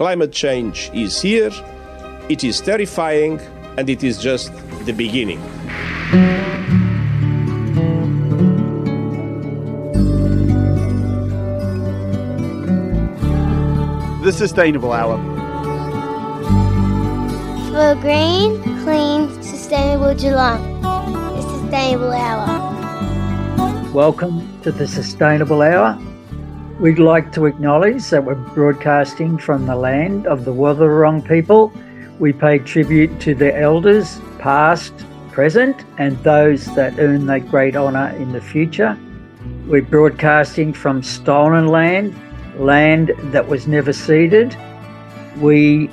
Climate change is here, it is terrifying, and it is just the beginning. The Sustainable Hour. For a green, clean, sustainable Geelong. The Sustainable Hour. Welcome to the Sustainable Hour. We'd like to acknowledge that we're broadcasting from the land of the Wurundjeri people. We pay tribute to the elders, past, present, and those that earn that great honour in the future. We're broadcasting from stolen land land that was never ceded. We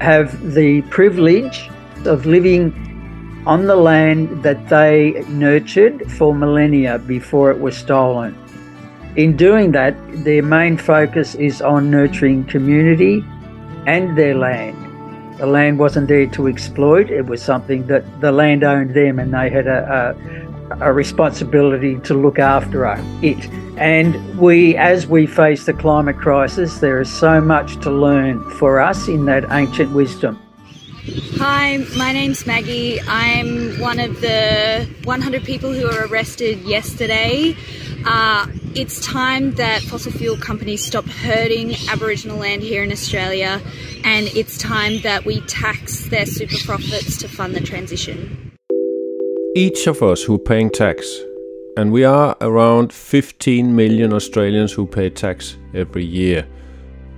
have the privilege of living on the land that they nurtured for millennia before it was stolen. In doing that, their main focus is on nurturing community and their land. The land wasn't there to exploit, it was something that the land owned them and they had a, a, a responsibility to look after it. And we, as we face the climate crisis, there is so much to learn for us in that ancient wisdom. Hi, my name's Maggie. I'm one of the 100 people who were arrested yesterday. Uh, it's time that fossil fuel companies stop hurting Aboriginal land here in Australia, and it's time that we tax their super profits to fund the transition. Each of us who paying tax and we are around 15 million Australians who pay tax every year.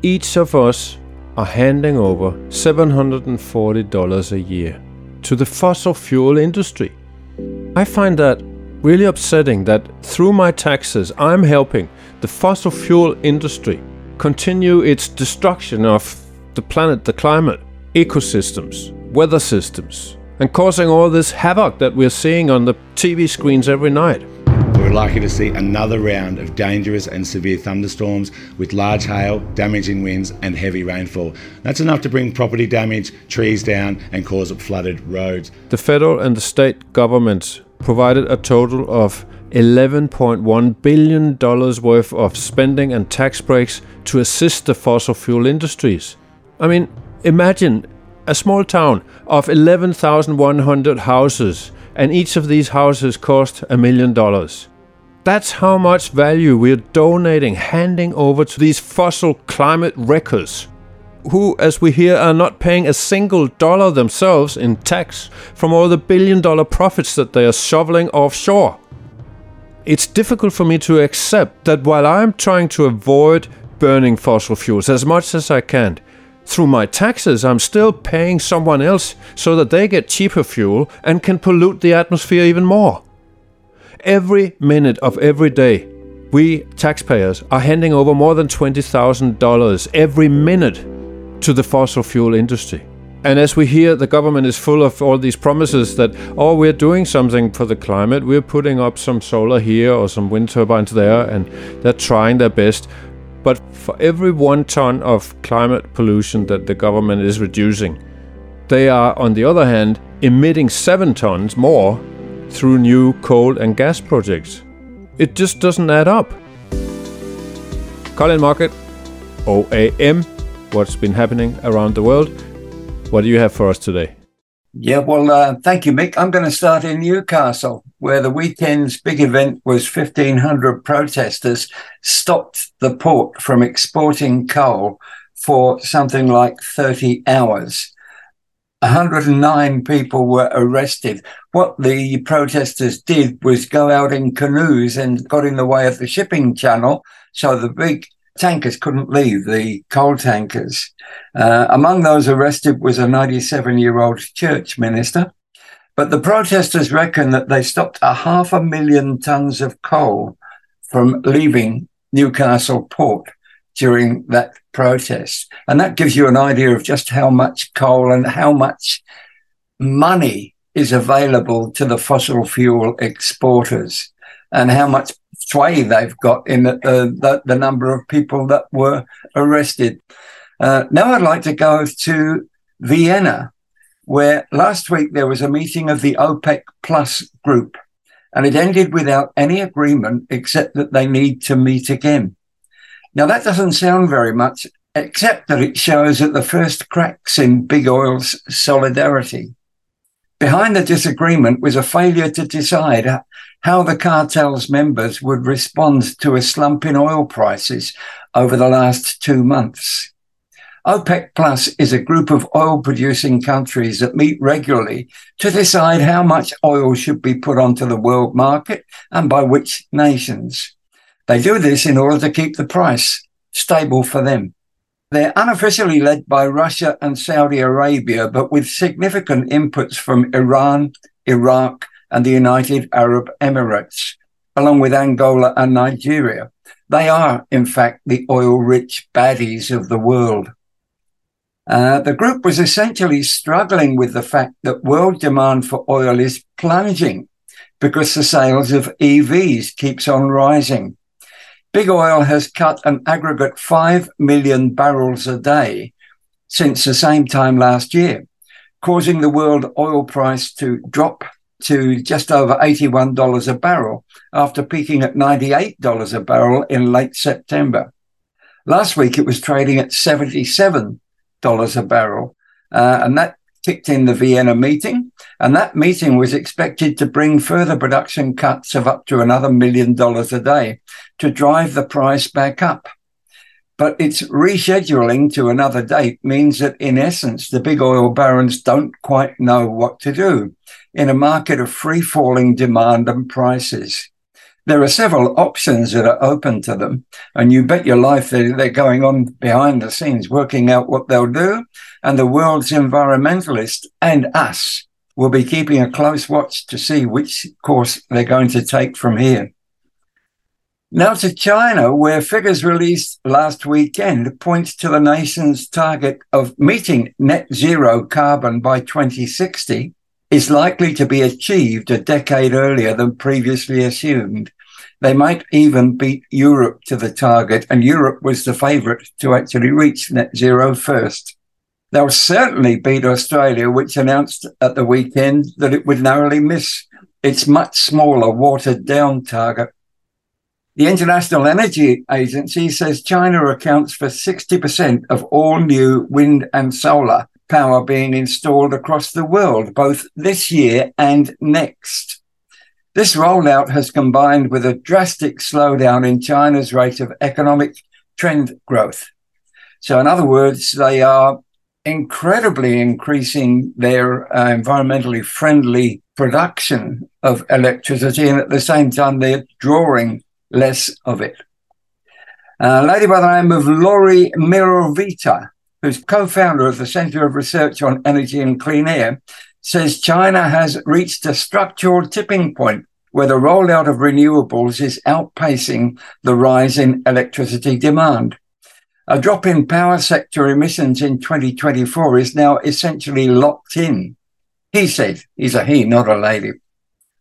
Each of us are handing over $740 a year to the fossil fuel industry. I find that really upsetting that through my taxes I'm helping the fossil fuel industry continue its destruction of the planet, the climate, ecosystems, weather systems, and causing all this havoc that we're seeing on the TV screens every night. We're likely to see another round of dangerous and severe thunderstorms with large hail, damaging winds, and heavy rainfall. That's enough to bring property damage, trees down, and cause flooded roads. The federal and the state governments provided a total of $11.1 billion worth of spending and tax breaks to assist the fossil fuel industries. I mean, imagine a small town of 11,100 houses, and each of these houses cost a million dollars. That's how much value we're donating, handing over to these fossil climate wreckers, who, as we hear, are not paying a single dollar themselves in tax from all the billion dollar profits that they are shoveling offshore. It's difficult for me to accept that while I'm trying to avoid burning fossil fuels as much as I can, through my taxes, I'm still paying someone else so that they get cheaper fuel and can pollute the atmosphere even more. Every minute of every day, we taxpayers are handing over more than $20,000 every minute to the fossil fuel industry. And as we hear, the government is full of all these promises that, oh, we're doing something for the climate, we're putting up some solar here or some wind turbines there, and they're trying their best. But for every one ton of climate pollution that the government is reducing, they are, on the other hand, emitting seven tons more through new coal and gas projects. It just doesn't add up. Colin Mockett, OAM, what's been happening around the world? What do you have for us today? Yeah, well, uh, thank you, Mick. I'm going to start in Newcastle, where the weekend's big event was 1,500 protesters stopped the port from exporting coal for something like 30 hours. 109 people were arrested. What the protesters did was go out in canoes and got in the way of the shipping channel. So the big tankers couldn't leave, the coal tankers. Uh, among those arrested was a 97 year old church minister. But the protesters reckon that they stopped a half a million tons of coal from leaving Newcastle port during that protest. And that gives you an idea of just how much coal and how much money is available to the fossil fuel exporters and how much sway they've got in the, uh, the, the number of people that were arrested. Uh, now I'd like to go to Vienna, where last week there was a meeting of the OPEC Plus group, and it ended without any agreement except that they need to meet again. Now, that doesn't sound very much except that it shows at the first cracks in big oil's solidarity. Behind the disagreement was a failure to decide how the cartel's members would respond to a slump in oil prices over the last two months. OPEC Plus is a group of oil producing countries that meet regularly to decide how much oil should be put onto the world market and by which nations. They do this in order to keep the price stable for them. They're unofficially led by Russia and Saudi Arabia, but with significant inputs from Iran, Iraq, and the United Arab Emirates, along with Angola and Nigeria. They are, in fact, the oil rich baddies of the world. Uh, the group was essentially struggling with the fact that world demand for oil is plunging because the sales of EVs keeps on rising. Big oil has cut an aggregate 5 million barrels a day since the same time last year, causing the world oil price to drop to just over $81 a barrel after peaking at $98 a barrel in late September. Last week, it was trading at $77 a barrel. Uh, and that kicked in the Vienna meeting. And that meeting was expected to bring further production cuts of up to another million dollars a day to drive the price back up. But its rescheduling to another date means that, in essence, the big oil barons don't quite know what to do in a market of free falling demand and prices. There are several options that are open to them, and you bet your life they're, going on behind the scenes working out what they'll do. And the world's environmentalists and us will be keeping a close watch to see which course they're going to take from here. Now to China, where figures released last weekend point to the nation's target of meeting net zero carbon by 2060 is likely to be achieved a decade earlier than previously assumed. They might even beat Europe to the target, and Europe was the favourite to actually reach net zero first. They'll certainly beat Australia, which announced at the weekend that it would narrowly miss its much smaller, watered down target. The International Energy Agency says China accounts for 60% of all new wind and solar power being installed across the world, both this year and next. This rollout has combined with a drastic slowdown in China's rate of economic trend growth. So, in other words, they are incredibly increasing their uh, environmentally friendly production of electricity, and at the same time, they're drawing less of it. A lady by the name of Lauri Myllyvirta who's co founder of the Center of Research on Energy and Clean Air, says China has reached a structural tipping point where the rollout of renewables is outpacing the rise in electricity demand. A drop in power sector emissions in 2024 is now essentially locked in. He said, he's a he, not a lady.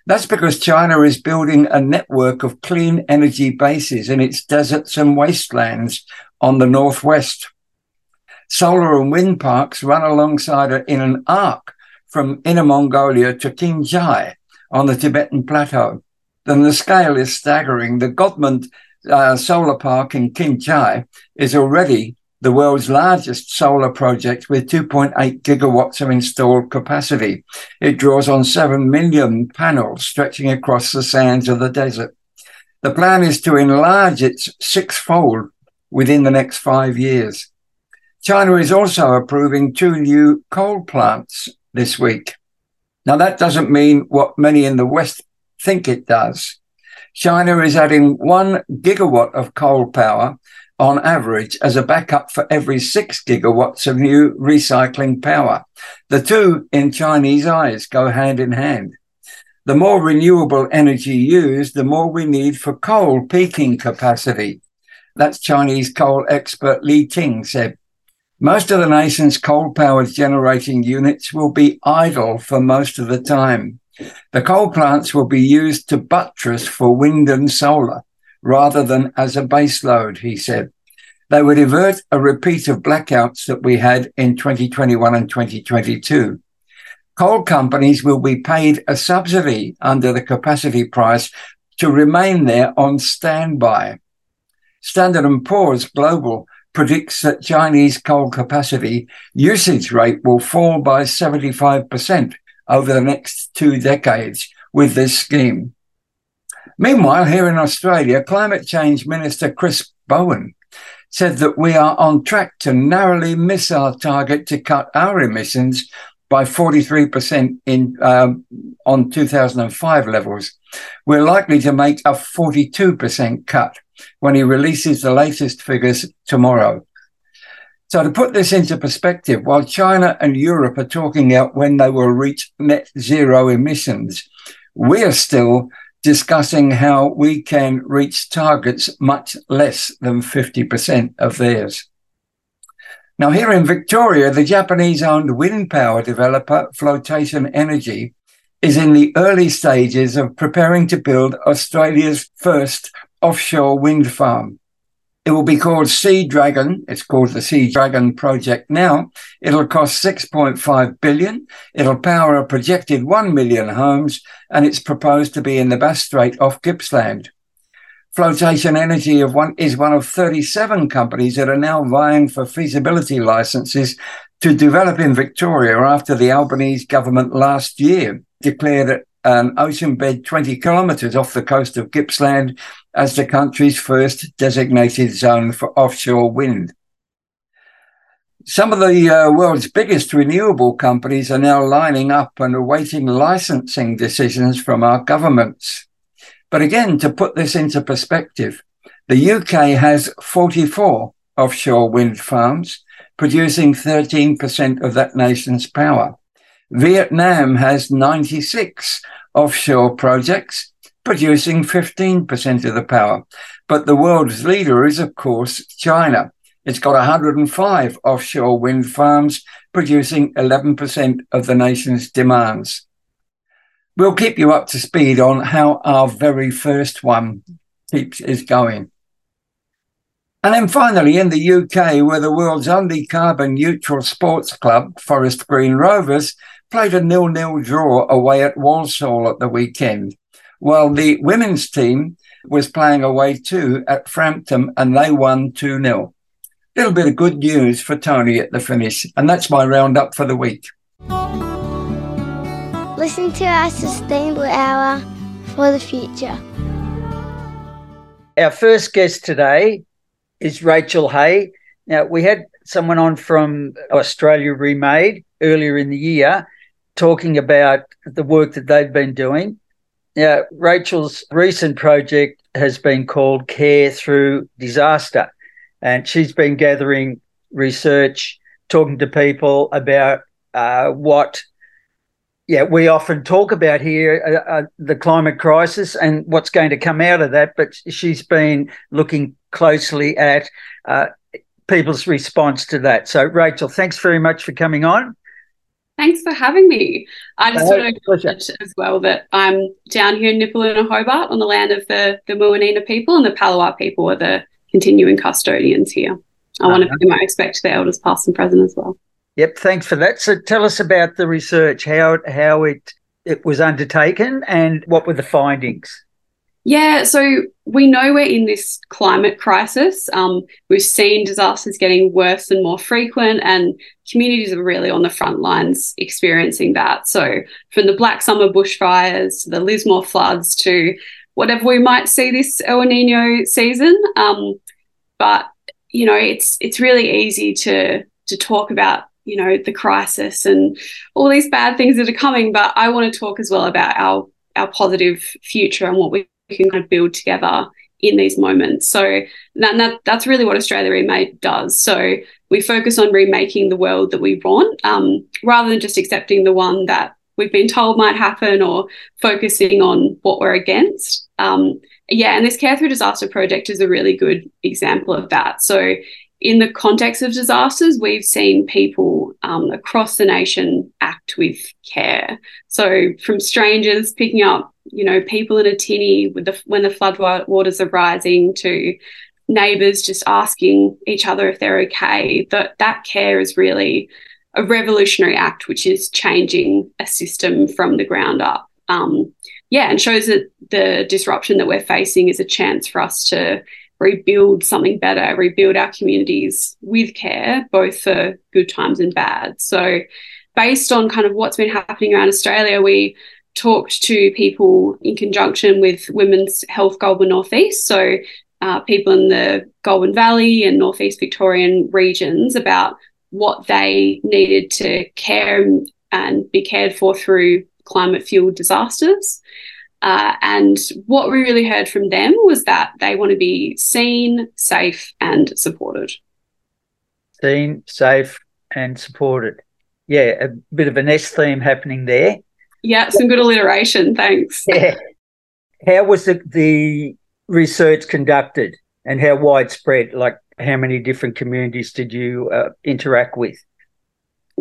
That's because China is building a network of clean energy bases in its deserts and wastelands on the northwest solar and wind parks run alongside in an arc from Inner Mongolia to Qinghai on the Tibetan plateau. Then the scale is staggering. The Golmud uh, solar park in Qinghai is already the world's largest solar project with 2.8 gigawatts of installed capacity. It draws on 7 million panels stretching across the sands of the desert. The plan is to enlarge it sixfold within the next five years. China is also approving two new coal plants this week. Now, that doesn't mean what many in the West think it does. China is adding one gigawatt of coal power on average as a backup for every six gigawatts of new recycling power. The two in Chinese eyes go hand in hand. The more renewable energy used, the more we need for coal peaking capacity. That's Chinese coal expert Li Ting said. Most of the nation's coal powered generating units will be idle for most of the time. The coal plants will be used to buttress for wind and solar rather than as a baseload, he said. They would avert a repeat of blackouts that we had in 2021 and 2022. Coal companies will be paid a subsidy under the capacity price to remain there on standby. Standard & Poor's Global predicts that Chinese coal capacity usage rate will fall by 75% over the next two decades with this scheme. Meanwhile, here in Australia, Climate Change Minister Chris Bowen said that we are on track to narrowly miss our target to cut our emissions by 43% in um, on 2005 levels. We're likely to make a 42% cut when he releases the latest figures tomorrow. So to put this into perspective, while China and Europe are talking about when they will reach net zero emissions, we are still discussing how we can reach targets much less than 50% of theirs. Now, here in Victoria, the Japanese owned wind power developer Flotation Energy is in the early stages of preparing to build Australia's first offshore wind farm. It will be called Sea Dragon. It's called the Sea Dragon project now. It'll cost 6.5 billion. It'll power a projected 1 million homes and it's proposed to be in the Bass Strait off Gippsland. Flotation Energy of one, is one of 37 companies that are now vying for feasibility licenses to develop in Victoria after the Albanese government last year declared an ocean bed 20 kilometres off the coast of Gippsland as the country's first designated zone for offshore wind. Some of the uh, world's biggest renewable companies are now lining up and awaiting licensing decisions from our governments. But again, to put this into perspective, the UK has 44 offshore wind farms, producing 13% of that nation's power. Vietnam has 96 offshore projects, producing 15% of the power. But the world's leader is, of course, China. It's got 105 offshore wind farms, producing 11% of the nation's demands. We'll keep you up to speed on how our very first one keeps is going. And then finally, in the UK, where the world's only carbon neutral sports club, Forest Green Rovers, played a nil-nil draw away at Walsall at the weekend, while the women's team was playing away too at Frampton and they won 2-0. Little bit of good news for Tony at the finish, and that's my roundup for the week. Listen to our Sustainable Hour for the future. Our first guest today is Rachel Hay. Now, we had someone on from Australia Remade earlier in the year talking about the work that they've been doing. Now, Rachel's recent project has been called Care Through Disaster, and she's been gathering research, talking to people about uh, what yeah, we often talk about here uh, uh, the climate crisis and what's going to come out of that, but she's been looking closely at uh, people's response to that. So, Rachel, thanks very much for coming on. Thanks for having me. I just want to acknowledge as well that I'm down here in Nipaluna, Hobart, on the land of the the Muwinina people, and the Palawa people are the continuing custodians here. I uh-huh. want to pay my respect to the elders, past and present, as well. Yep, thanks for that. So tell us about the research, how how it it was undertaken, and what were the findings. Yeah, so we know we're in this climate crisis. Um, we've seen disasters getting worse and more frequent, and communities are really on the front lines experiencing that. So, from the Black Summer bushfires to the Lismore floods to whatever we might see this El Nino season. Um, but you know, it's it's really easy to to talk about you know the crisis and all these bad things that are coming but i want to talk as well about our our positive future and what we can kind of build together in these moments. So that, that that's really what australia remade does. So we focus on remaking the world that we want um, rather than just accepting the one that we've been told might happen or focusing on what we're against. Um, yeah and this care through disaster project is a really good example of that. So in the context of disasters, we've seen people um, across the nation act with care. So, from strangers picking up, you know, people in a tinny with the, when the flood waters are rising, to neighbours just asking each other if they're okay. That that care is really a revolutionary act, which is changing a system from the ground up. Um, yeah, and shows that the disruption that we're facing is a chance for us to rebuild something better, rebuild our communities with care, both for good times and bad. So, based on kind of what's been happening around Australia, we talked to people in conjunction with Women's Health Goulburn Northeast, so uh, people in the Goulburn Valley and Northeast Victorian regions about what they needed to care and be cared for through climate fueled disasters. Uh, and what we really heard from them was that they want to be seen, safe, and supported. Seen, safe, and supported. Yeah, a bit of an S theme happening there. Yeah, some good alliteration. Thanks. Yeah. How was the, the research conducted and how widespread? Like, how many different communities did you uh, interact with?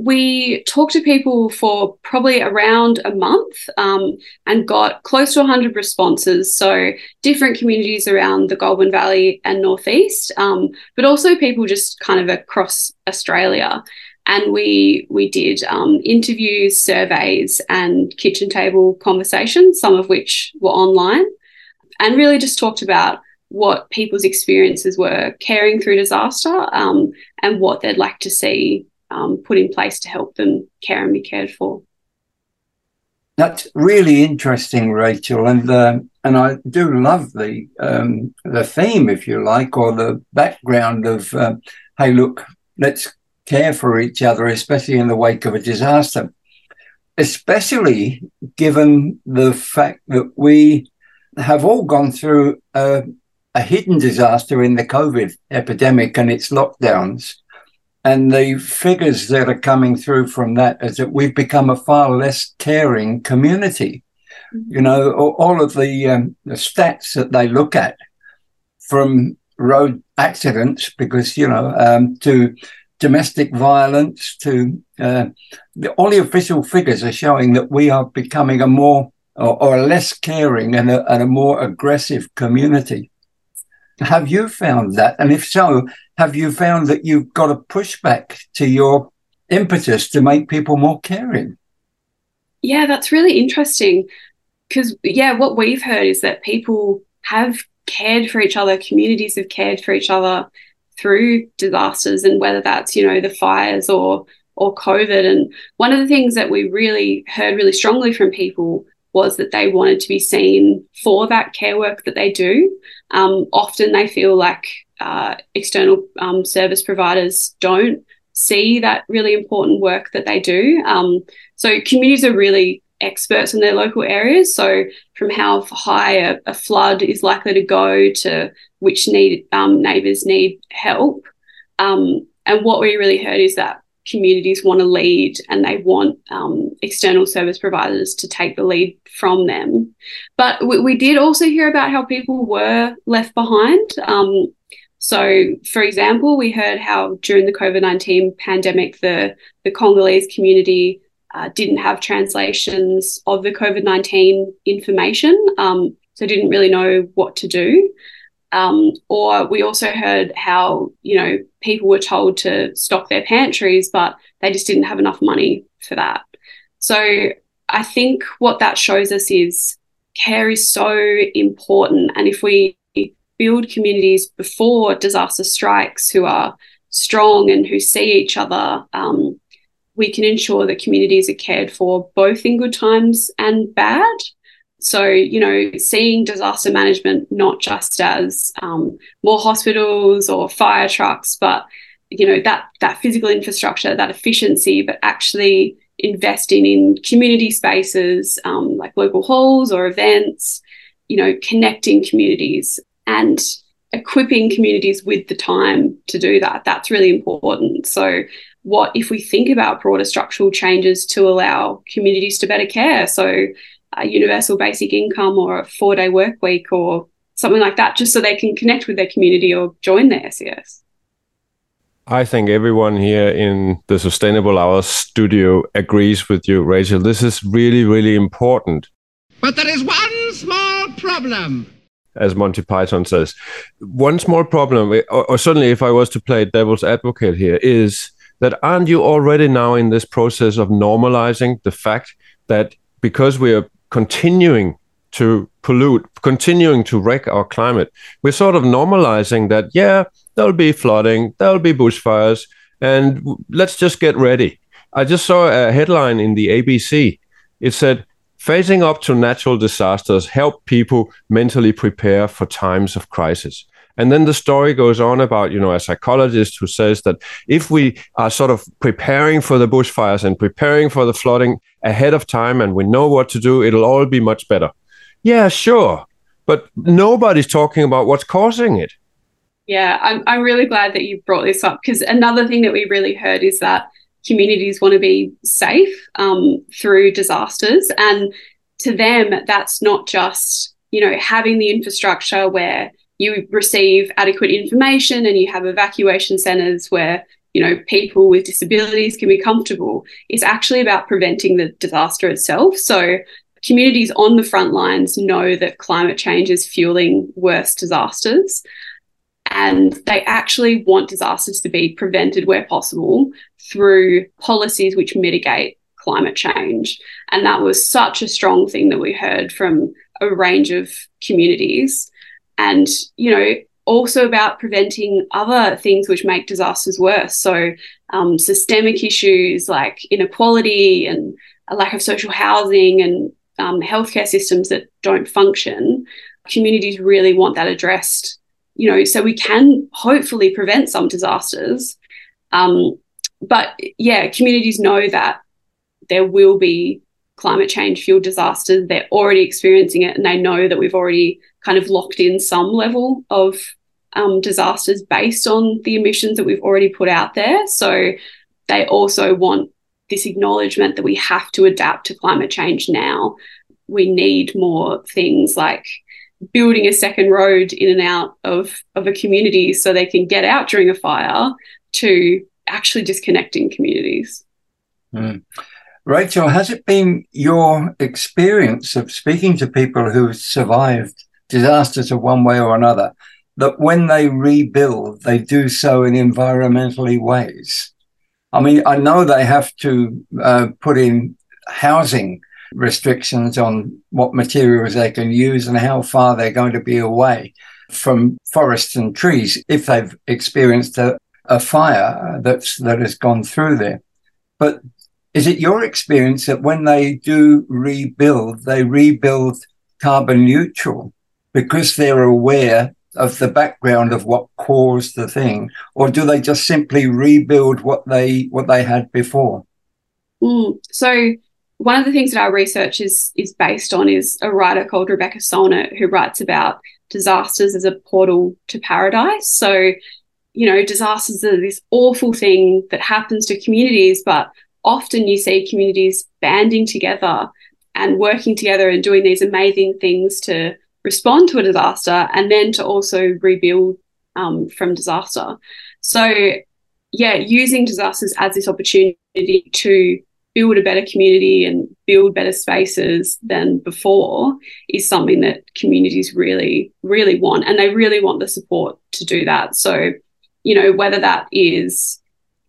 We talked to people for probably around a month um, and got close to 100 responses. So, different communities around the Goulburn Valley and Northeast, um, but also people just kind of across Australia. And we we did um, interviews, surveys, and kitchen table conversations, some of which were online, and really just talked about what people's experiences were caring through disaster um, and what they'd like to see um, put in place to help them care and be cared for. That's really interesting, Rachel, and uh, and I do love the um, the theme, if you like, or the background of uh, hey, look, let's care for each other, especially in the wake of a disaster. Especially given the fact that we have all gone through a, a hidden disaster in the COVID epidemic and its lockdowns and the figures that are coming through from that is that we've become a far less caring community. Mm-hmm. You know, all of the, um, the stats that they look at from road accidents, because, you know, um, to domestic violence, to uh, the, all the official figures are showing that we are becoming a more or, or a less caring and a, and a more aggressive community. Have you found that? And if so, have you found that you've got a pushback to your impetus to make people more caring? Yeah, that's really interesting. Because, yeah, what we've heard is that people have cared for each other, communities have cared for each other through disasters, and whether that's, you know, the fires or or COVID. And one of the things that we really heard really strongly from people was that they wanted to be seen for that care work that they do. Um, often they feel like uh, external um, service providers don't see that really important work that they do. Um, so communities are really experts in their local areas. So from how high a, a flood is likely to go to which need um, neighbours need help. Um, and what we really heard is that communities want to lead and they want um, external service providers to take the lead from them. But we, we did also hear about how people were left behind. Um, so, for example, we heard how during the COVID 19 pandemic, the, the Congolese community uh, didn't have translations of the COVID 19 information, um, so didn't really know what to do. Um, or we also heard how, you know, people were told to stock their pantries, but they just didn't have enough money for that. So I think what that shows us is care is so important. And if we build communities before disaster strikes who are strong and who see each other, um, we can ensure that communities are cared for both in good times and bad. So, you know, seeing disaster management not just as um, more hospitals or fire trucks, but you know that that physical infrastructure, that efficiency, but actually investing in community spaces um, like local halls or events, you know, connecting communities and equipping communities with the time to do that. That's really important. So, what if we think about broader structural changes to allow communities to better care? So, a universal basic income or a four day work week or something like that, just so they can connect with their community or join the SES. I think everyone here in the Sustainable Hours studio agrees with you, Rachel. This is really, really important. But there is one small problem. As Monty Python says. One small problem, eh, or, or certainly if I was to play devil's advocate here, is that aren't you already now in this process of normalizing the fact that because we are continuing to pollute, continuing to wreck our climate. We're sort of normalizing that, yeah, there'll be flooding, there'll be bushfires, and let's just get ready. I just saw a headline in the ABC. It said, Facing up to natural disasters help people mentally prepare for times of crisis. And then the story goes on about, you know, a psychologist who says that if we are sort of preparing for the bushfires and preparing for the flooding ahead of time and we know what to do, it'll all be much better. Yeah, sure. But nobody's talking about what's causing it. Yeah, I'm, I'm really glad that you brought this up because another thing that we really heard is that communities want to be safe um, through disasters. And to them, that's not just, you know, having the infrastructure where you receive adequate information and you have evacuation centres where you know people with disabilities can be comfortable it's actually about preventing the disaster itself. So communities on the front lines know that climate change is fueling worse disasters and they actually want disasters to be prevented where possible through policies which mitigate climate change. And that was such a strong thing that we heard from a range of communities. And you know also about preventing other things which make disasters worse. So um, systemic issues like inequality and a lack of social housing and um, healthcare systems that don't function. Communities really want that addressed. You know so we can hopefully prevent some disasters. Um, but yeah communities know that there will be climate change fuel disasters. They're already experiencing it and they know that we've already kind of locked in some level of um, disasters based on the emissions that we've already put out there. So they also want this acknowledgement that we have to adapt to climate change now. We need more things like building a second road in and out of, of a community so they can get out during a fire to actually disconnecting communities. Mm. Rachel, has it been your experience of speaking to people who've survived disasters of one way or another that when they rebuild, they do so in environmentally ways? I mean, I know they have to uh, put in housing restrictions on what materials they can use and how far they're going to be away from forests and trees if they've experienced a, a fire that's that has gone through there. But is it your experience that when they do rebuild, they rebuild carbon neutral because they're aware of the background of what caused the thing, or do they just simply rebuild what they what they had before? Mm. So one of the things that our research is is based on is a writer called Rebecca Solnit who writes about disasters as a portal to paradise. So, you know, disasters are this awful thing that happens to communities, but often you see communities banding together and working together and doing these amazing things to respond to a disaster and then to also rebuild um, from disaster. So, yeah, using disasters as this opportunity to build a better community and build better spaces than before is something that communities really, really want. And they really want the support to do that. So, you know, whether that is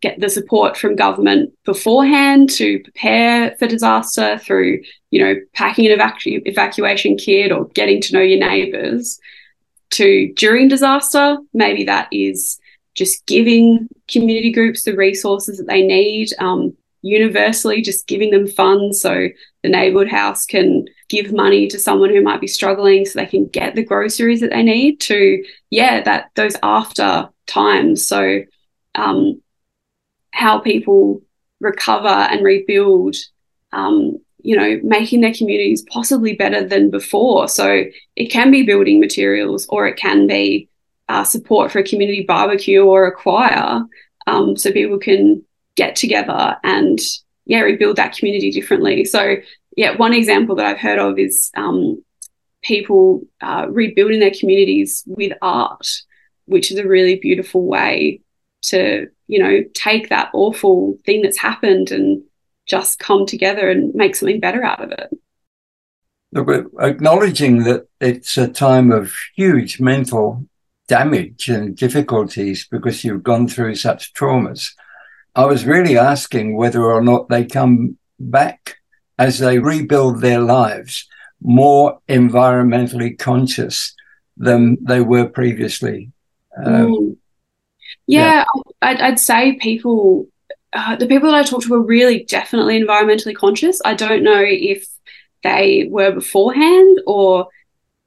get the support from government beforehand to prepare for disaster through, you know, packing an evacu- evacuation kit or getting to know your neighbours, to during disaster, maybe that is just giving community groups the resources that they need. Um, universally, just giving them funds so the neighbourhood house can give money to someone who might be struggling so they can get the groceries that they need to yeah that those after times so um, how people recover and rebuild, um, you know, making their communities possibly better than before. So it can be building materials or it can be uh, support for a community barbecue or a choir um, so people can get together and, yeah, rebuild that community differently. So, yeah, one example that I've heard of is um, people uh, rebuilding their communities with art, which is a really beautiful way to you know take that awful thing that's happened and just come together and make something better out of it. Look, acknowledging that it's a time of huge mental damage and difficulties because you've gone through such traumas. I was really asking whether or not they come back as they rebuild their lives more environmentally conscious than they were previously. Um, Mm. Yeah, I'd, I'd say people, uh, the people that I talked to were really definitely environmentally conscious. I don't know if they were beforehand or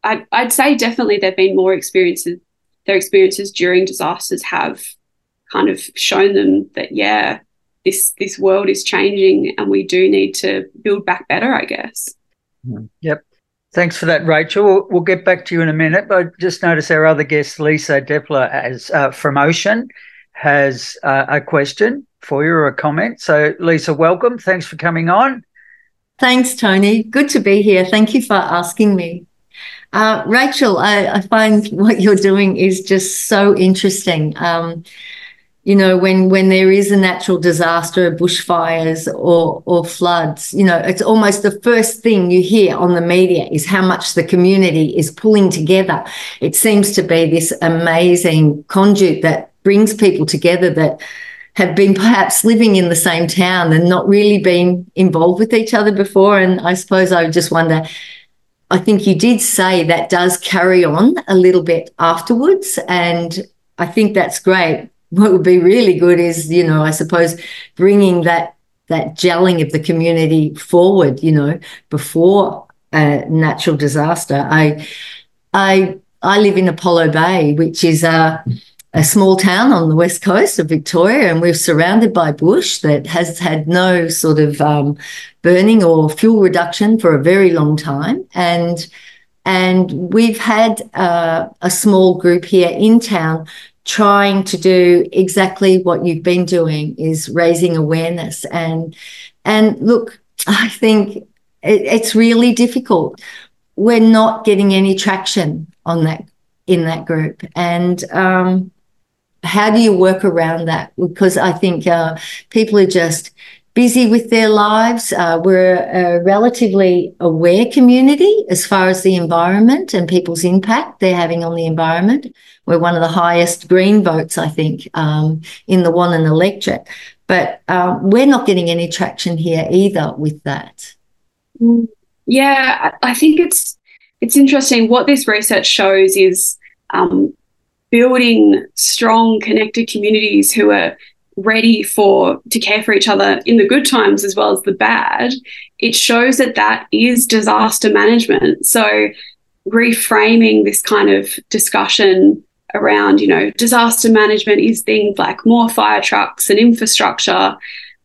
I'd, I'd say definitely there've been more experiences, their experiences during disasters have kind of shown them that, yeah, this, this world is changing and we do need to build back better, I guess. Yep. Thanks for that, Rachel. We'll, we'll get back to you in a minute, but I just noticed our other guest, Lisa Deppeler, as uh, from Ocean, has uh, a question for you or a comment. So, Lisa, welcome. Thanks for coming on. Thanks, Tony. Good to be here. Thank you for asking me. Uh, Rachel, I, I, find what you're doing is just so interesting. Um, you know, when when there is a natural disaster, bushfires or or floods, you know, it's almost the first thing you hear on the media is how much the community is pulling together. It seems to be this amazing conduit that brings people together that have been perhaps living in the same town and not really been involved with each other before. And I suppose I just wonder. I think you did say that does carry on a little bit afterwards, and I think that's great what would be really good is you know i suppose bringing that that gelling of the community forward you know before a natural disaster i i i live in apollo bay which is a a small town on the west coast of Victoria, and we're surrounded by bush that has had no sort of um, burning or fuel reduction for a very long time. And and we've had uh, a small group here in town trying to do exactly what you've been doing is raising awareness. And and look i think it, it's really difficult. We're not getting any traction on that in that group. And um, how do you work around that? Because i think uh, people are just busy with their lives. Uh, we're a relatively aware community as far as the environment and people's impact they're having on the environment. We're one of the highest green votes, I think, um, in the Wannon electorate. But uh, we're not getting any traction here either with that. Yeah, I think it's it's interesting. What this research shows is um, building strong, connected communities who are ready for to care for each other in the good times as well as the bad it shows that that is disaster management. So reframing this kind of discussion around you know disaster management is things like more fire trucks and infrastructure.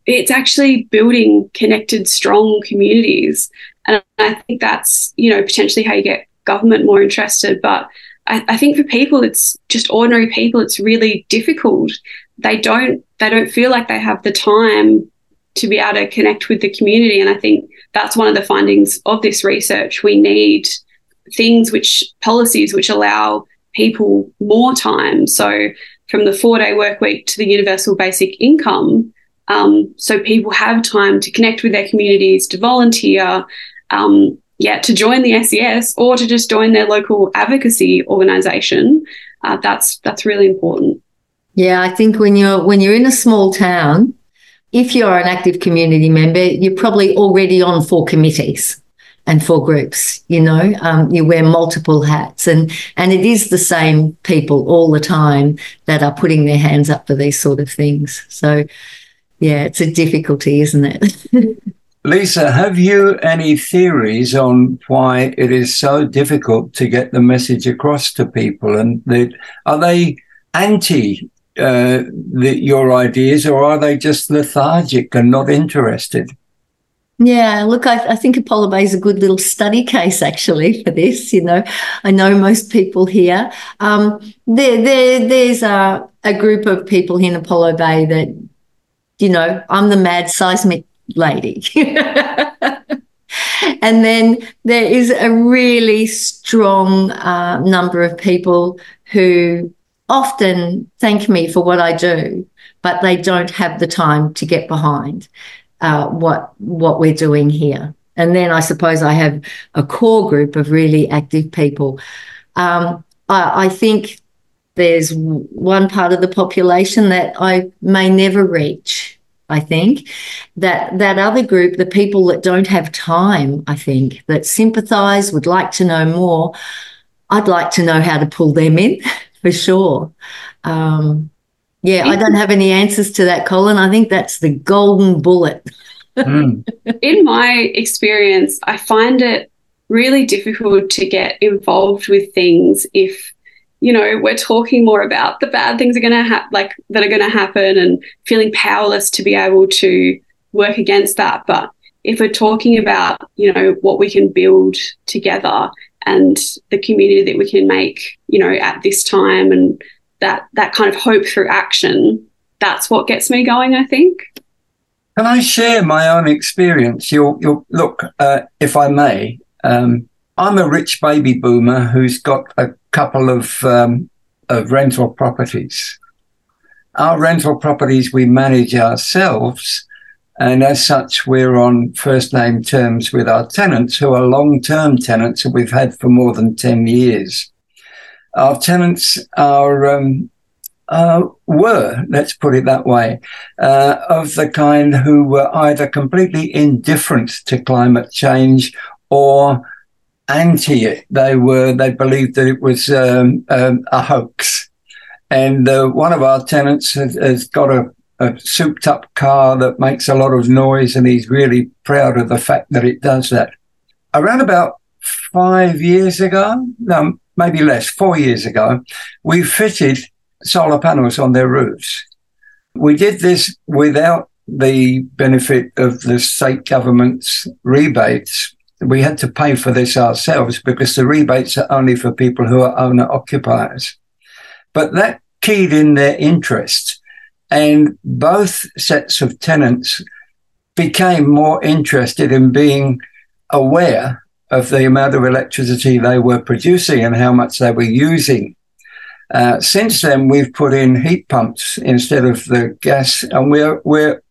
It's actually building connected strong communities. And i think that's you know potentially how you get government more interested. But I, I think for people it's just ordinary people it's really difficult they don't they don't feel like they have the time to be able to connect with the community. And i think that's one of the findings of this research. We need things which policies which allow people more time. So from the four day work week to the universal basic income um, so people have time to connect with their communities to volunteer um, yeah to join the ses or to just join their local advocacy organization. Uh, that's that's really important yeah, I think when you're when you're in a small town, if you're an active community member, you're probably already on four committees and four groups. You know, um, you wear multiple hats, and and it is the same people all the time that are putting their hands up for these sort of things. So, yeah, it's a difficulty, isn't it? Lisa, have you any theories on why it is so difficult to get the message across to people? And are they anti uh, the, your ideas, or are they just lethargic and not interested? Yeah, look, I, I, think Apollo Bay is a good little study case actually for this. You know, I know most people here. Um, there, there, there's a, a group of people here in Apollo Bay that, you know, I'm the mad seismic lady. and then there is a really strong uh, number of people who often thank me for what I do, but they don't have the time to get behind uh, what what we're doing here. And then I suppose I have a core group of really active people. Um, I, I think there's one part of the population that I may never reach I think. That that other group, the people that don't have time, I think, that sympathize, would like to know more. I'd like to know how to pull them in for sure. Um, yeah, I don't have any answers to that, Colin. I think that's the golden bullet. mm. In my experience, I find it really difficult to get involved with things if you know we're talking more about the bad things are going to happen like that are going to happen and feeling powerless to be able to work against that but if we're talking about you know what we can build together and the community that we can make you know at this time and that that kind of hope through action that's what gets me going i think can i share my own experience you'll, you'll look uh, if i may um, I'm a rich baby boomer who's got a couple of, um, of rental properties. Our rental properties we manage ourselves, and as such, we're on first name terms with our tenants, who are long term tenants that we've had for more than 10 years. Our tenants are um, uh, were, let's put it that way, uh, of the kind who were either completely indifferent to climate change or anti it. They were they believed that it was um, um, a hoax. And uh, one of our tenants has, has got a, a, souped up car that makes a lot of noise, and he's really proud of the fact that it does that. Around about five years ago, no, maybe less, four years ago, we fitted solar panels on their roofs. We did this without the benefit of the state government's rebates we had to pay for this ourselves because the rebates are only for people who are owner occupiers. But that keyed in their interest, and both sets of tenants became more interested in being aware of the amount of electricity they were producing and how much they were using. Uh, since then, we've put in heat pumps instead of the gas, and we're we're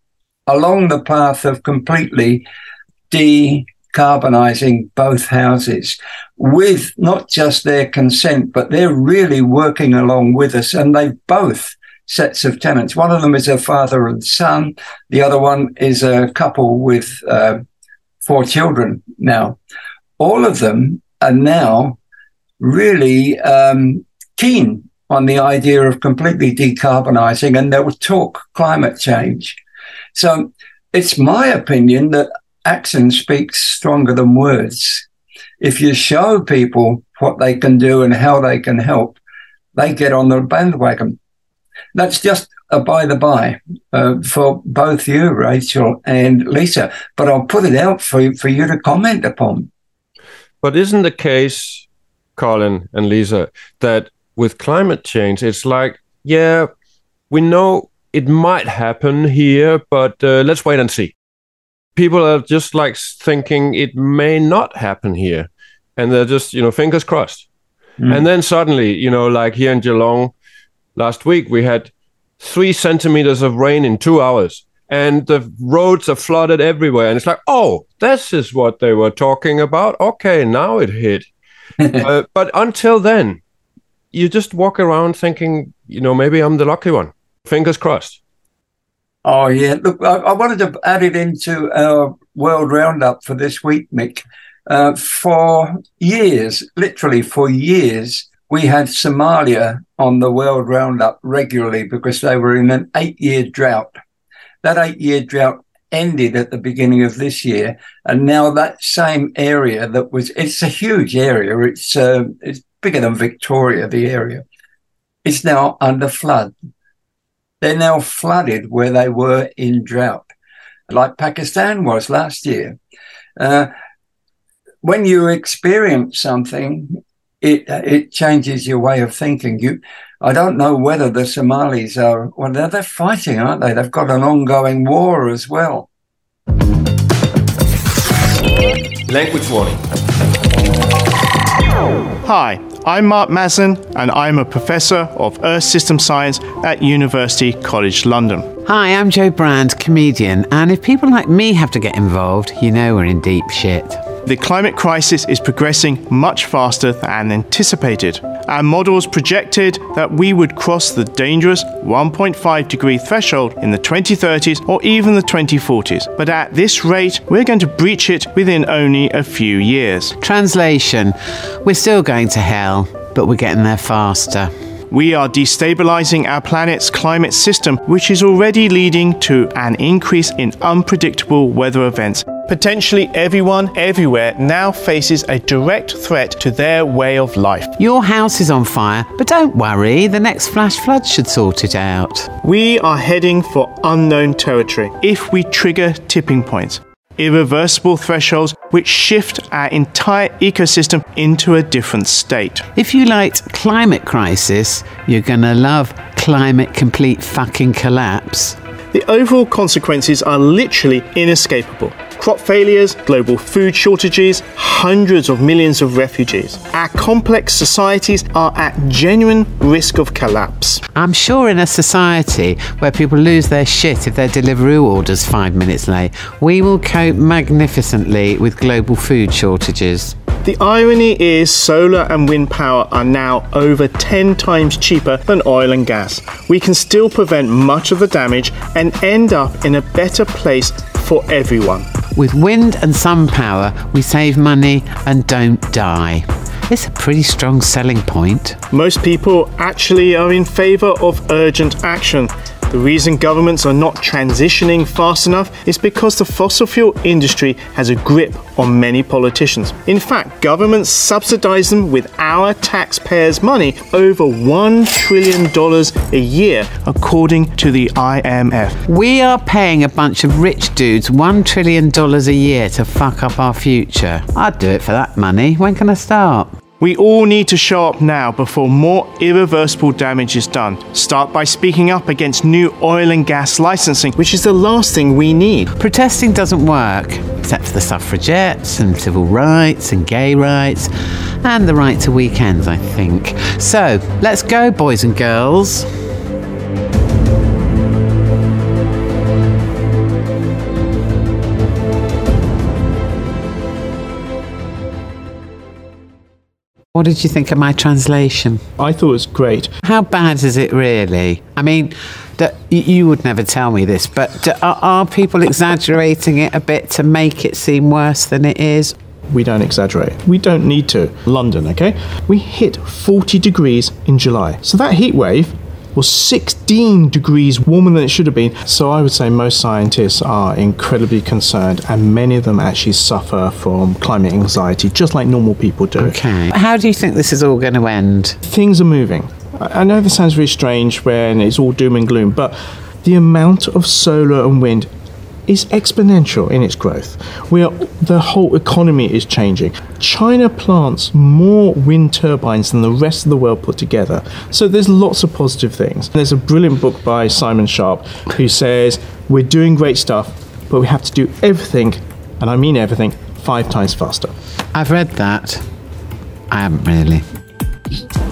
along the path of completely de decarbonising both houses with not just their consent, but they're really working along with us. And they both sets of tenants. One of them is a father and son. The other one is a couple with uh, four children now. All of them are now really um, keen on the idea of completely decarbonising and they will talk climate change. So it's my opinion that action speaks stronger than words. If you show people what they can do and how they can help, they get on the bandwagon. That's just a by the by uh, for both you, Rachel and Lisa. But I'll put it out for, for you to comment upon. But isn't the case, Colin and Lisa, that with climate change, it's like, yeah, we know it might happen here, but uh, let's wait and see people are just like thinking it may not happen here and they're just you know fingers crossed mm. and then suddenly you know like here in geelong last week we had three centimeters of rain in two hours and the roads are flooded everywhere. And it's like oh this is what they were talking about? Okay now it hit. Uh, but until then you just walk around thinking you know maybe i'm the lucky one. Fingers crossed. Oh yeah, look, I, I, wanted to add it into our world roundup for this week, Mick. Uh, for years, literally for years, we had Somalia on the world roundup regularly because they were in an eight-year drought. That eight-year drought ended at the beginning of this year, and now that same area that was—it's a huge area. It's uh, it's bigger than Victoria, the area. It's now under flood. They're now flooded where they were in drought, like Pakistan was last year. Uh, when you experience something, it it changes your way of thinking. You, I don't know whether the Somalis are well, they're, they're fighting, aren't they? They've got an ongoing war as well. Language warning. Hi, I'm Mark Maslin, and I'm a professor of Earth System Science at University College London. Hi, I'm Jo Brand, comedian, and if people like me have to get involved, you know we're in deep shit. The climate crisis is progressing much faster than anticipated. Our models projected that we would cross the dangerous 1.5 degree threshold in the 2030s or even the 2040s. But at this rate, we're going to breach it within only a few years. Translation We're still going to hell, but we're getting there faster. We are destabilizing our planet's climate system, which is already leading to an increase in unpredictable weather events. Potentially everyone, everywhere, now faces a direct threat to their way of life. Your house is on fire, but don't worry, the next flash flood should sort it out. We are heading for unknown territory if we trigger tipping points irreversible thresholds which shift our entire ecosystem into a different state. If you liked Climate Crisis, you're gonna love Climate Complete Fucking Collapse. The overall consequences are literally inescapable crop failures, global food shortages, hundreds of millions of refugees. Our complex societies are at genuine risk of collapse. I'm sure in a society where people lose their shit if their Deliveroo order's five minutes late, we will cope magnificently with global food shortages. The irony is solar and wind power are now over 10 times cheaper than oil and gas. We can still prevent much of the damage and end up in a better place for everyone. With wind and sun power, we save money and don't die. It's a pretty strong selling point. Most people actually are in favour of urgent action. The reason governments are not transitioning fast enough is because the fossil fuel industry has a grip on many politicians. In fact, governments subsidize them with our taxpayers' money over $1 trillion a year, according to the IMF. We are paying a bunch of rich dudes $1 trillion a year to fuck up our future. I'd do it for that money. When can I start? We all need to show up now before more irreversible damage is done. Start by speaking up against new oil and gas licensing, which is the last thing we need. Protesting doesn't work, except for the suffragettes and civil rights and gay rights and the right to weekends, I think. So, let's go, boys and girls. What did you think of my translation? I thought it was great. How bad is it really? I mean, that you would never tell me this, but are, are people exaggerating it a bit to make it seem worse than it is? We don't exaggerate. We don't need to. London, okay? We hit 40 degrees in July. So that heat wave was 16 degrees warmer than it should have been. So I would say most scientists are incredibly concerned, and many of them actually suffer from climate anxiety, just like normal people do. Okay. How do you think this is all going to end? Things are moving. I know this sounds very strange when it's all doom and gloom, but the amount of solar and wind is exponential in its growth. We are, the whole economy is changing. China plants more wind turbines than the rest of the world put together. So there's lots of positive things. There's a brilliant book by Simon Sharpe who says we're doing great stuff, but we have to do everything, and I mean everything, five times faster. I've read that. I haven't really.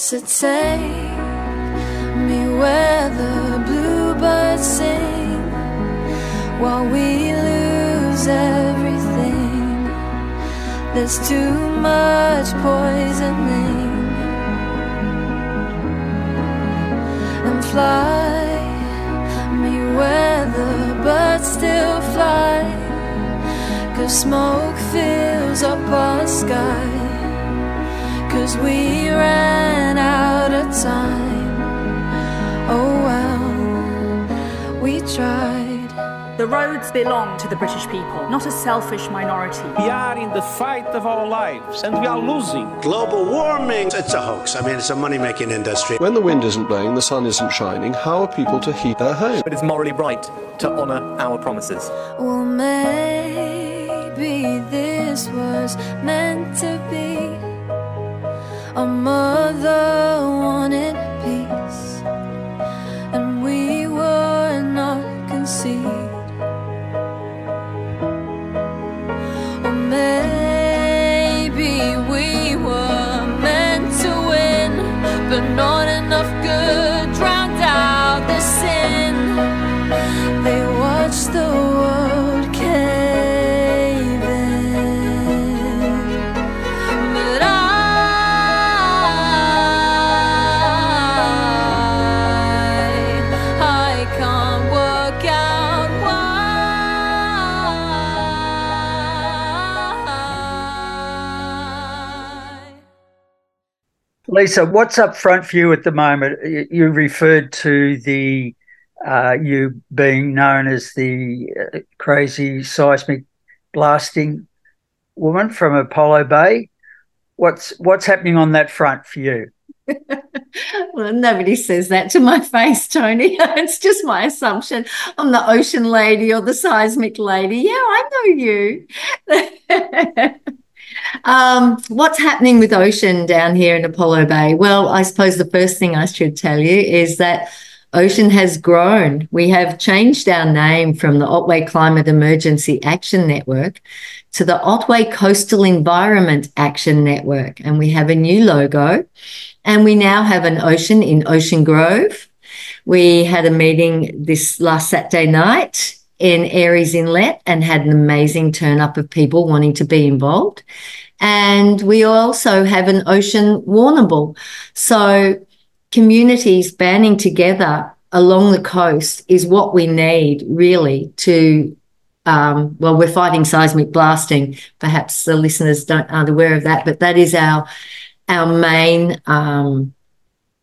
So take me where the bluebirds sing while we lose everything. There's too much poisoning. And fly me where the birds still fly. Cause smoke fills up our sky. Cause we ran out of time. Oh well, we tried. The roads belong to the British people, not a selfish minority. We are in the fight of our lives and we are losing. Global warming, it's a hoax. I mean, it's a money making industry. When the wind isn't blowing, the sun isn't shining, how are people to heat their home? But it's morally right to honour our promises. Well, maybe this was meant to be. A mother wanted peace, and we were not conceived. Or maybe we were meant to win, but not enough good Lisa, what's up front for you at the moment? You referred to the uh, you being known as the uh, crazy seismic blasting woman from Apollo Bay. What's what's happening on that front for you? Well, nobody says that to my face, Tony. it's just my assumption. I'm the ocean lady or the seismic lady. Yeah, I know you. Um, what's happening with ocean down here in Apollo Bay? Well, I suppose the first thing I should tell you is that ocean has grown. We have changed our name from the Otway Climate Emergency Action Network to the Otway Coastal Environment Action Network, and we have a new logo. And we now have an ocean in Ocean Grove. We had a meeting this last Saturday night in Aireys Inlet and had an amazing turn up of people wanting to be involved. And we also have an ocean Warrnambool. So communities banding together along the coast is what we need really to um, well, we're fighting seismic blasting. Perhaps the listeners don't aren't aware of that, but that is our our main um,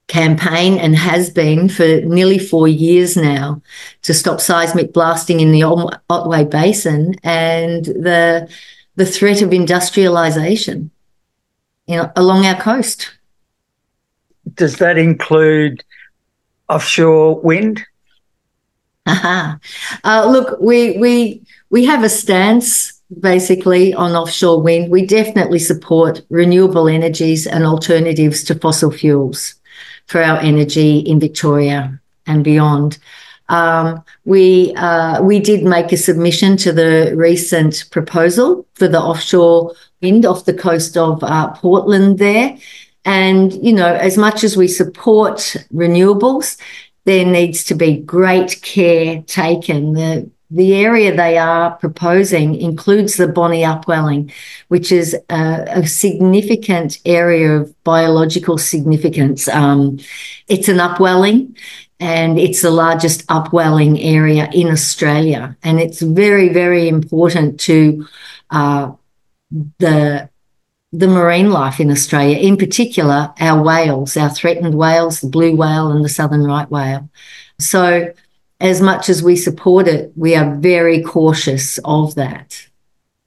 campaign and has been for nearly four years now to stop seismic blasting in the Otway Basin and the the threat of industrialization you know, along our coast. Does that include offshore wind? Aha. Uh, look, we we we have a stance basically on offshore wind. We definitely support renewable energies and alternatives to fossil fuels for our energy in Victoria and beyond. Um, we uh, we did make a submission to the recent proposal for the offshore wind off the coast of uh, Portland there. And, you know, as much as we support renewables, there needs to be great care taken. The, the area they are proposing includes the Bonney Upwelling, which is a, a significant area of biological significance. Um, it's an upwelling and it's the largest upwelling area in Australia. And it's very, very important to uh, the the marine life in Australia, in particular our whales, our threatened whales, the blue whale and the southern right whale. So, as much as we support it, we are very cautious of that.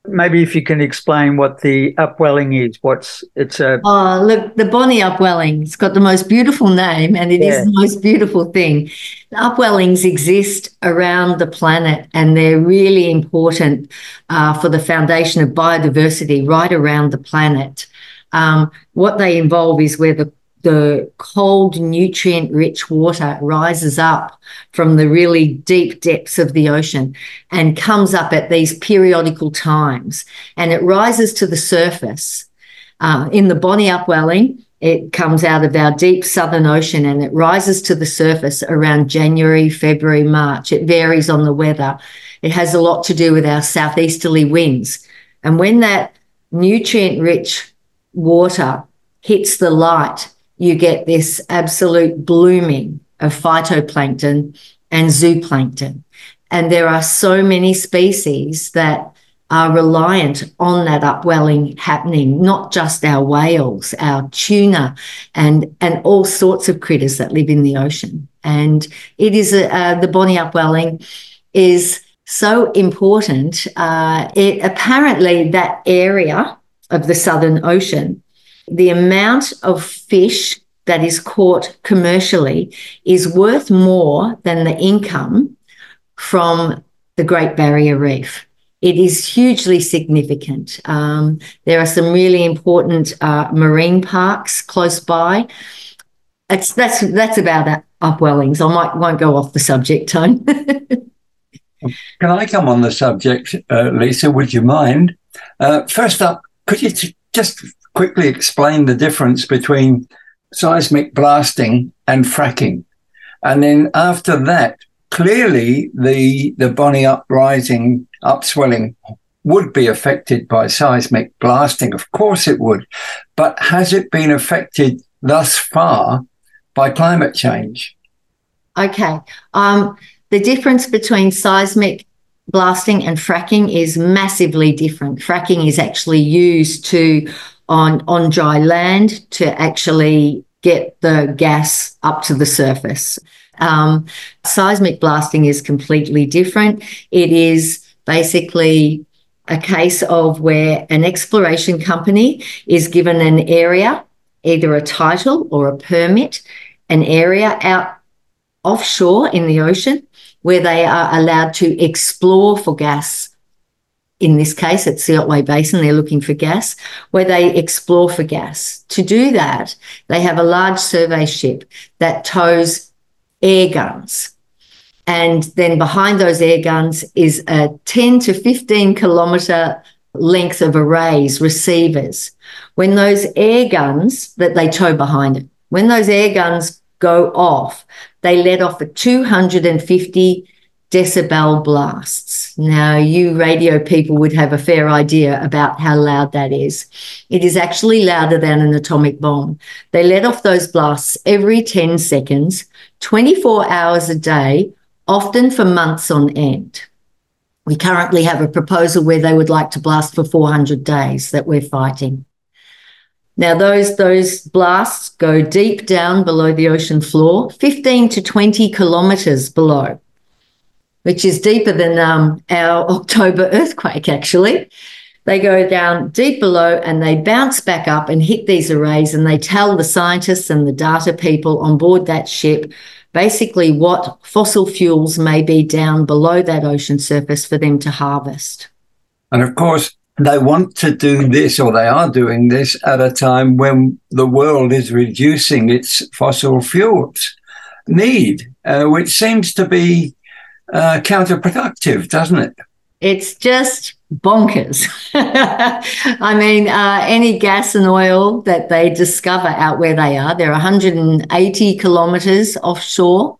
Maybe if you can explain what the upwelling is. What's it's a Oh, look, the Bonney upwelling. It's got the most beautiful name and it is Yeah. the most beautiful thing. The Upwellings exist around the planet and they're really important uh, for the foundation of biodiversity right around the planet. Um, what they involve is where the the cold, nutrient rich water rises up from the really deep depths of the ocean and comes up at these periodical times. And it rises to the surface. Uh, in the Bonney upwelling, it comes out of our deep southern ocean and it rises to the surface around January, February, March. It varies on the weather. It has a lot to do with our southeasterly winds. And when that nutrient rich water hits the light, you get this absolute blooming of phytoplankton and zooplankton. And there are so many species that are reliant on that upwelling happening, not just our whales, our tuna, and, and all sorts of critters that live in the ocean. And it is a, uh, the Bonney upwelling is so important. Uh, it apparently that area of the Southern Ocean, the amount of fish that is caught commercially is worth more than the income from the Great Barrier Reef. It is hugely significant. Um, there are some really important uh, marine parks close by. It's, that's that's about upwellings. I might won't go off the subject, Tone. Can I come on the subject, uh, Lisa? Would you mind? Uh, first up, could you t- just quickly explain the difference between seismic blasting and fracking? And then after that, clearly the the Bonney uprising upswelling would be affected by seismic blasting. Of course it would. But has it been affected thus far by climate change? Okay. Um, the difference between seismic blasting and fracking is massively different. Fracking is actually used to on on dry land to actually get the gas up to the surface. Um, seismic blasting is completely different. It is basically a case of where an exploration company is given an area, either a title or a permit, an area out offshore in the ocean where they are allowed to explore for gas. In this case, it's the Otway Basin, they're looking for gas, where they explore for gas. To do that, they have a large survey ship that tows air guns. And then behind those air guns is a 10 to 15 kilometre length of arrays, receivers. When those air guns that they tow behind it, when those air guns go off, they let off a 250 decibel blasts. Now, you radio people would have a fair idea about how loud that is. It is actually louder than an atomic bomb. They let off those blasts every 10 seconds, 24 hours a day, often for months on end. We currently have a proposal where they would like to blast for 400 days that we're fighting. Now, those, those blasts go deep down below the ocean floor, 15 to 20 kilometres below, which is deeper than um, our October earthquake, actually. They go down deep below and they bounce back up and hit these arrays, and they tell the scientists and the data people on board that ship basically what fossil fuels may be down below that ocean surface for them to harvest. And of course, they want to do this, or they are doing this at a time when the world is reducing its fossil fuels need, uh, which seems to be uh, counterproductive, doesn't it? It's just bonkers. I mean, uh, any gas and oil that they discover out where they are, they're 180 kilometres offshore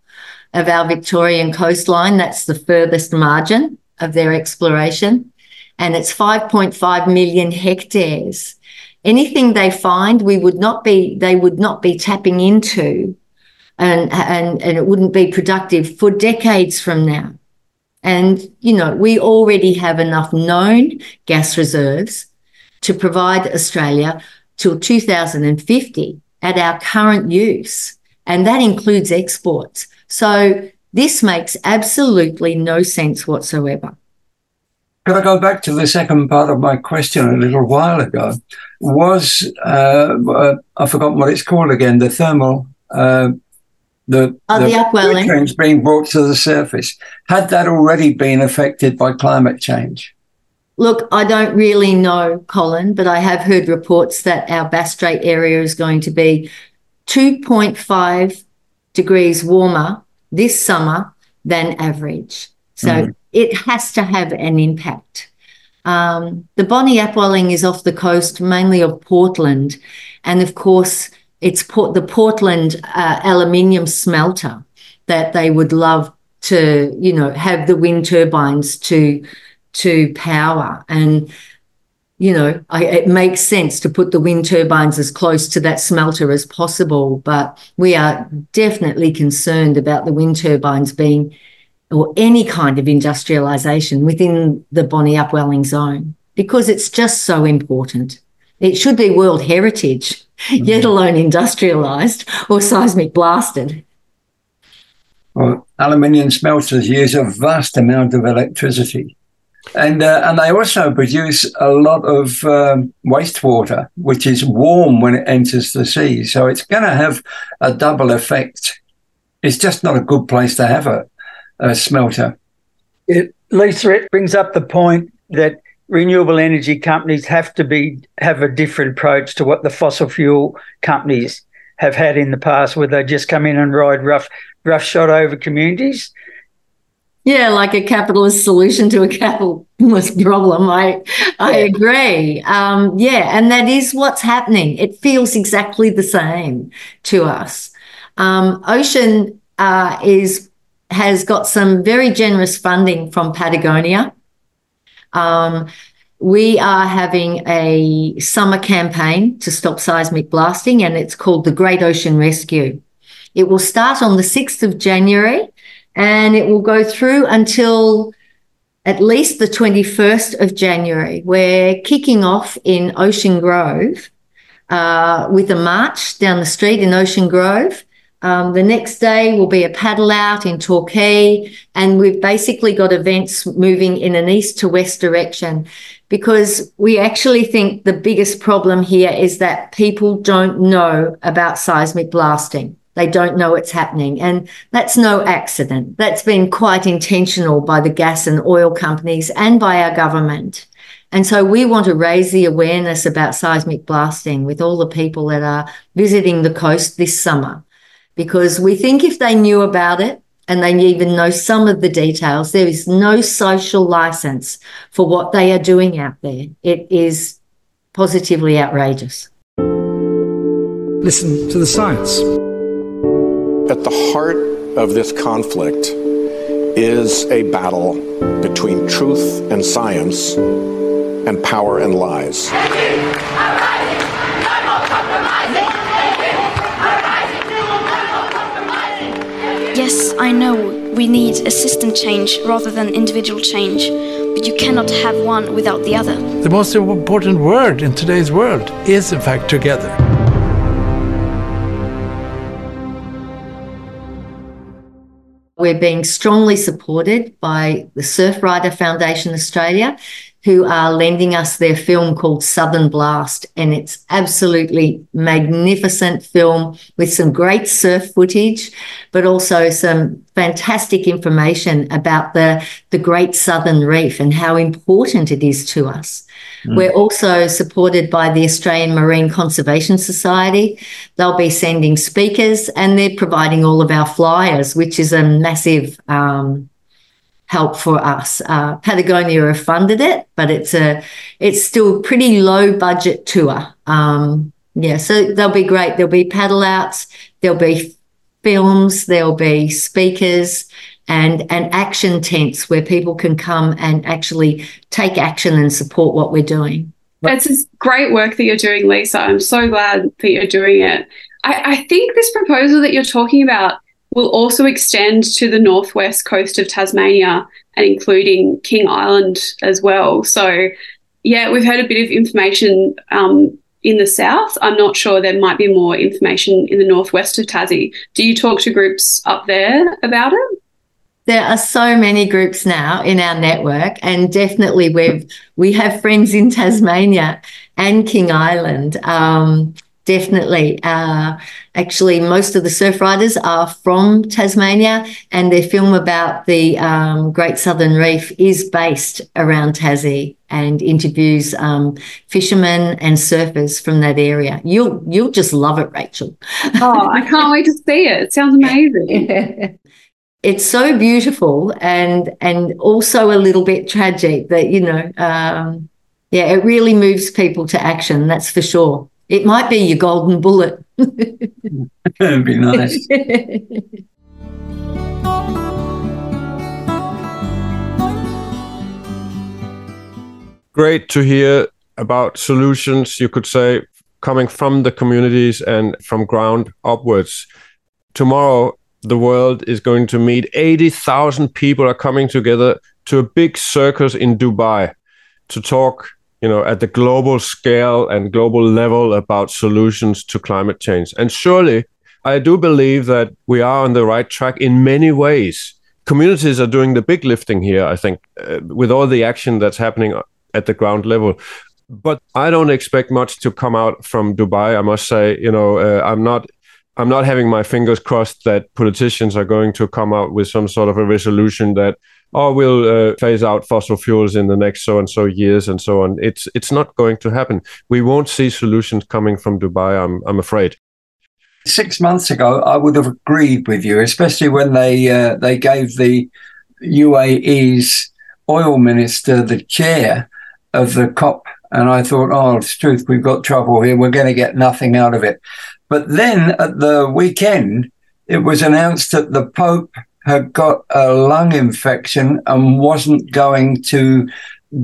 of our Victorian coastline. That's the furthest margin of their exploration and it's 5.5 million hectares. Anything they find, we would not be, they would not be tapping into and, and, and it wouldn't be productive for decades from now. And, you know, we already have enough known gas reserves to provide Australia till 2050 at our current use. And that includes exports. So this makes absolutely no sense whatsoever. Can I go back to the second part of my question a little while ago? Was uh, uh, I've forgotten what it's called again? The thermal, uh, the, the, the upwelling nutrients being brought to the surface. Had that already been affected by climate change? Look, I don't really know, Colin, but I have heard reports that our Bass Strait area is going to be 2.5 degrees warmer this summer than average. So mm it has to have an impact. Um, the Bonney Upwelling is off the coast, mainly of Portland, and of course, it's port- the Portland uh, aluminium smelter that they would love to, you know, have the wind turbines to to power. And you know, I, it makes sense to put the wind turbines as close to that smelter as possible. But we are definitely concerned about the wind turbines being, or any kind of industrialisation within the Bonney Upwelling zone, because it's just so important. It should be World Heritage. yet alone industrialised or seismic blasted. Well, aluminium smelters use a vast amount of electricity and uh, and they also produce a lot of um, wastewater, which is warm when it enters the sea. So it's going to have a double effect. It's just not a good place to have a, a smelter. It, Lisa, it brings up the point that renewable energy companies have to be have a different approach to what the fossil fuel companies have had in the past, where they just come in and ride rough roughshod over communities. Yeah, like a capitalist solution to a capitalist problem. I I agree. Um, yeah, and that is what's happening. It feels exactly the same to us. Um, Ocean uh, is has got some very generous funding from Patagonia. Um, we are having a summer campaign to stop seismic blasting, and it's called the Great Ocean Rescue. It will start on the 6th of January and it will go through until at least the 21st of January. We're kicking off in Ocean Grove uh, with a march down the street in Ocean Grove. Um, the next day will be a paddle out in Torquay, and we've basically got events moving in an east to west direction because we actually think the biggest problem here is that people don't know about seismic blasting. They don't know it's happening. And that's no accident. That's been quite intentional by the gas and oil companies and by our government. And so we want to raise the awareness about seismic blasting with all the people that are visiting the coast this summer, because we think if they knew about it and they even know some of the details, there is no social license for what they are doing out there. It is positively outrageous. Listen to the science. At the heart of this conflict is a battle between truth and science and power and lies. I know we need a system change rather than individual change, but you cannot have one without the other. The most important word in today's world is, in fact, together. We're being strongly supported by the Surfrider Foundation Australia, who are lending us their film called Southern Blast. And it's absolutely magnificent film with some great surf footage, but also some fantastic information about the, the Great Southern Reef and how important it is to us. Mm. We're also supported by the Australian Marine Conservation Society. They'll be sending speakers and they're providing all of our flyers, which is a massive um, help for us. Uh, Patagonia have funded it, but it's a it's still pretty low budget tour. Um, yeah, so they'll be great. There'll be paddle outs, there'll be films, there'll be speakers, and and action tents where people can come and actually take action and support what we're doing. It's great work that you're doing, Lisa. I'm so glad that you're doing it. I, I think this proposal that you're talking about will also extend to the northwest coast of Tasmania and including King Island as well. So, yeah, we've heard a bit of information um, in the south. I'm not sure there might be more information in the northwest of Tassie. Do you talk to groups up there about it? there are so many groups now in our network and definitely we've we have friends in tasmania and king island um, definitely uh, actually most of the surf riders are from tasmania and their film about the um, great southern reef is based around tassie and interviews um, fishermen and surfers from that area. You'll you'll just love it rachel. Oh i can't wait to see it. It sounds amazing. It's so beautiful and and also a little bit tragic that you know um, yeah it really moves people to action that's for sure it might be your golden bullet that'd be nice great to hear about solutions, you could say, coming from the communities and from ground upwards. Tomorrow, the world is going to meet 80,000 people are coming together to a big circus in Dubai to talk, you know, at the global scale and global level about solutions to climate change. And surely, I do believe that we are on the right track in many ways. Communities are doing the big lifting here, I think, uh, with all the action that's happening at the ground level. But I don't expect much to come out from Dubai. I must say, you know, uh, I'm not I'm not having my fingers crossed that politicians are going to come out with some sort of a resolution that oh we'll uh, phase out fossil fuels in the next so and so years and so on. It's it's not going to happen. We won't see solutions coming from Dubai. I'm I'm afraid. Six months ago, I would have agreed with you, especially when they uh, they gave the UAE's oil minister the chair of the COP and I thought, oh, it's truth, we've got trouble here. We're going to get nothing out of it. But then at the weekend, it was announced that the Pope had got a lung infection and wasn't going to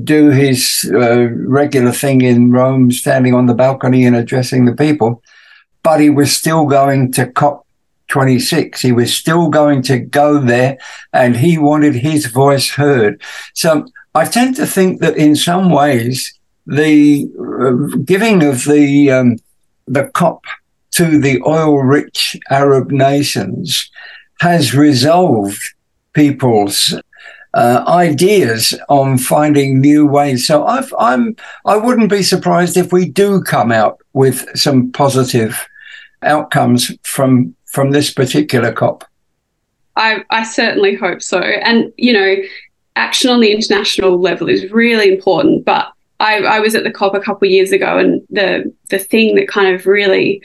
do his uh, regular thing in Rome, standing on the balcony and addressing the people. But he was still going to COP 26. He was still going to go there and he wanted his voice heard. So I tend to think that in some ways, the uh, giving of the um, the COP to the oil-rich Arab nations has resolved people's uh, ideas on finding new ways. So I've, I'm I wouldn't be surprised if we do come out with some positive outcomes from from this particular COP. I, I certainly hope so. And, you know, action on the international level is really important, but I, I was at the COP a couple of years ago, and the the thing that kind of really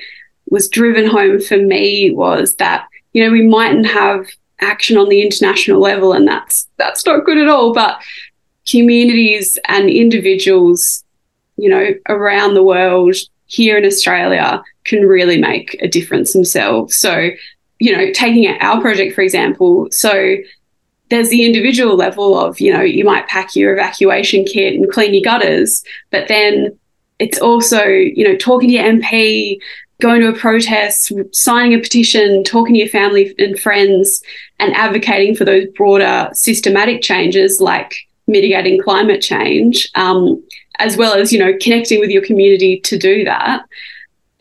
was driven home for me was that you know we mightn't have action on the international level, and that's that's not good at all. But communities and individuals, you know, around the world, here in Australia, can really make a difference themselves. So, you know, taking our project for example, so there's the individual level of, you know, you might pack your evacuation kit and clean your gutters, but then it's also, you know, talking to your MP, going to a protest, signing a petition, talking to your family and friends, and advocating for those broader systematic changes like mitigating climate change, um, as well as, you know, connecting with your community to do that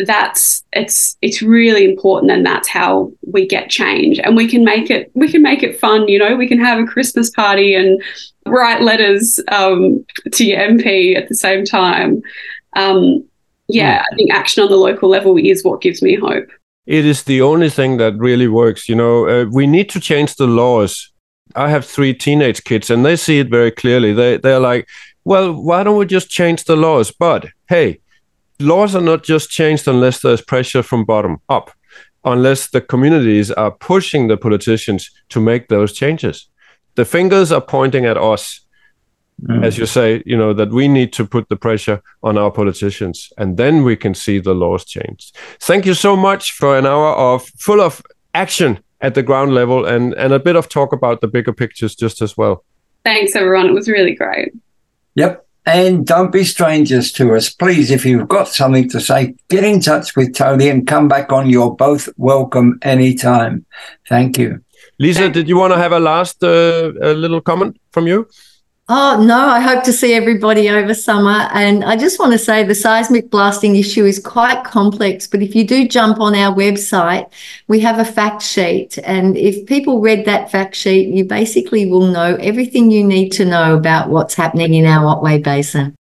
that's it's it's really important and that's how we get change. And we can make it we can make it fun you know we can have a christmas party and write letters um, to your mp at the same time. Um, yeah i think action on the local level is what gives me hope. It is the only thing that really works you know? Uh, we need to change the laws. I have three teenage kids and they see it very clearly. They they're like well why don't we just change the laws? But hey laws are not just changed unless there's pressure from bottom up, unless the communities are pushing the politicians to make those changes. The fingers are pointing at us, mm. as you say, you know, that we need to put the pressure on our politicians, and then we can see the laws change. Thank you so much for an hour of full of action at the ground level and, and a bit of talk about the bigger pictures just as well. Thanks, everyone. It was really great. Yep. And don't be strangers to us. Please, if you've got something to say, get in touch with Tony and come back on. You're both welcome anytime. Thank you. Lisa, did you want to have a last uh, a little comment from you? Oh, no, I hope to see everybody over summer. And I just want to say the seismic blasting issue is quite complex, but if you do jump on our website, we have a fact sheet. And if people read that fact sheet, you basically will know everything you need to know about what's happening in our Otway Basin.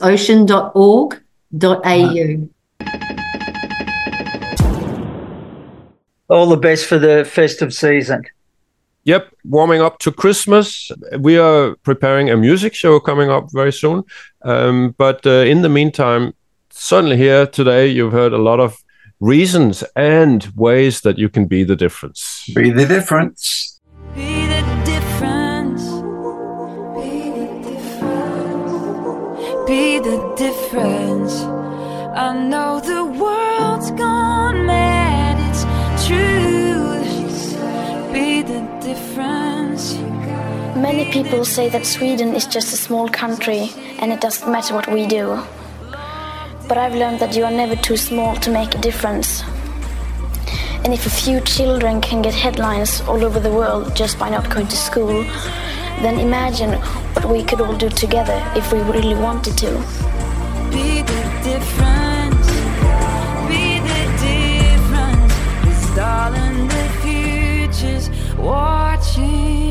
ocean.org.au. All the best for the festive season. Yep, warming up to Christmas. We are preparing a music show coming up very soon. Um, but uh, in the meantime, certainly here today, you've heard a lot of reasons and ways that you can be the difference. Be the difference. Be the difference. Be the difference. Be the difference. I know the world's gone Many people say that Sweden is just a small country and it doesn't matter what we do. But I've learned that you are never too small to make a difference. And if a few children can get headlines all over the world just by not going to school, then imagine what we could all do together if we really wanted to. Be the difference. Be the difference. 'Cause darling, the future's watching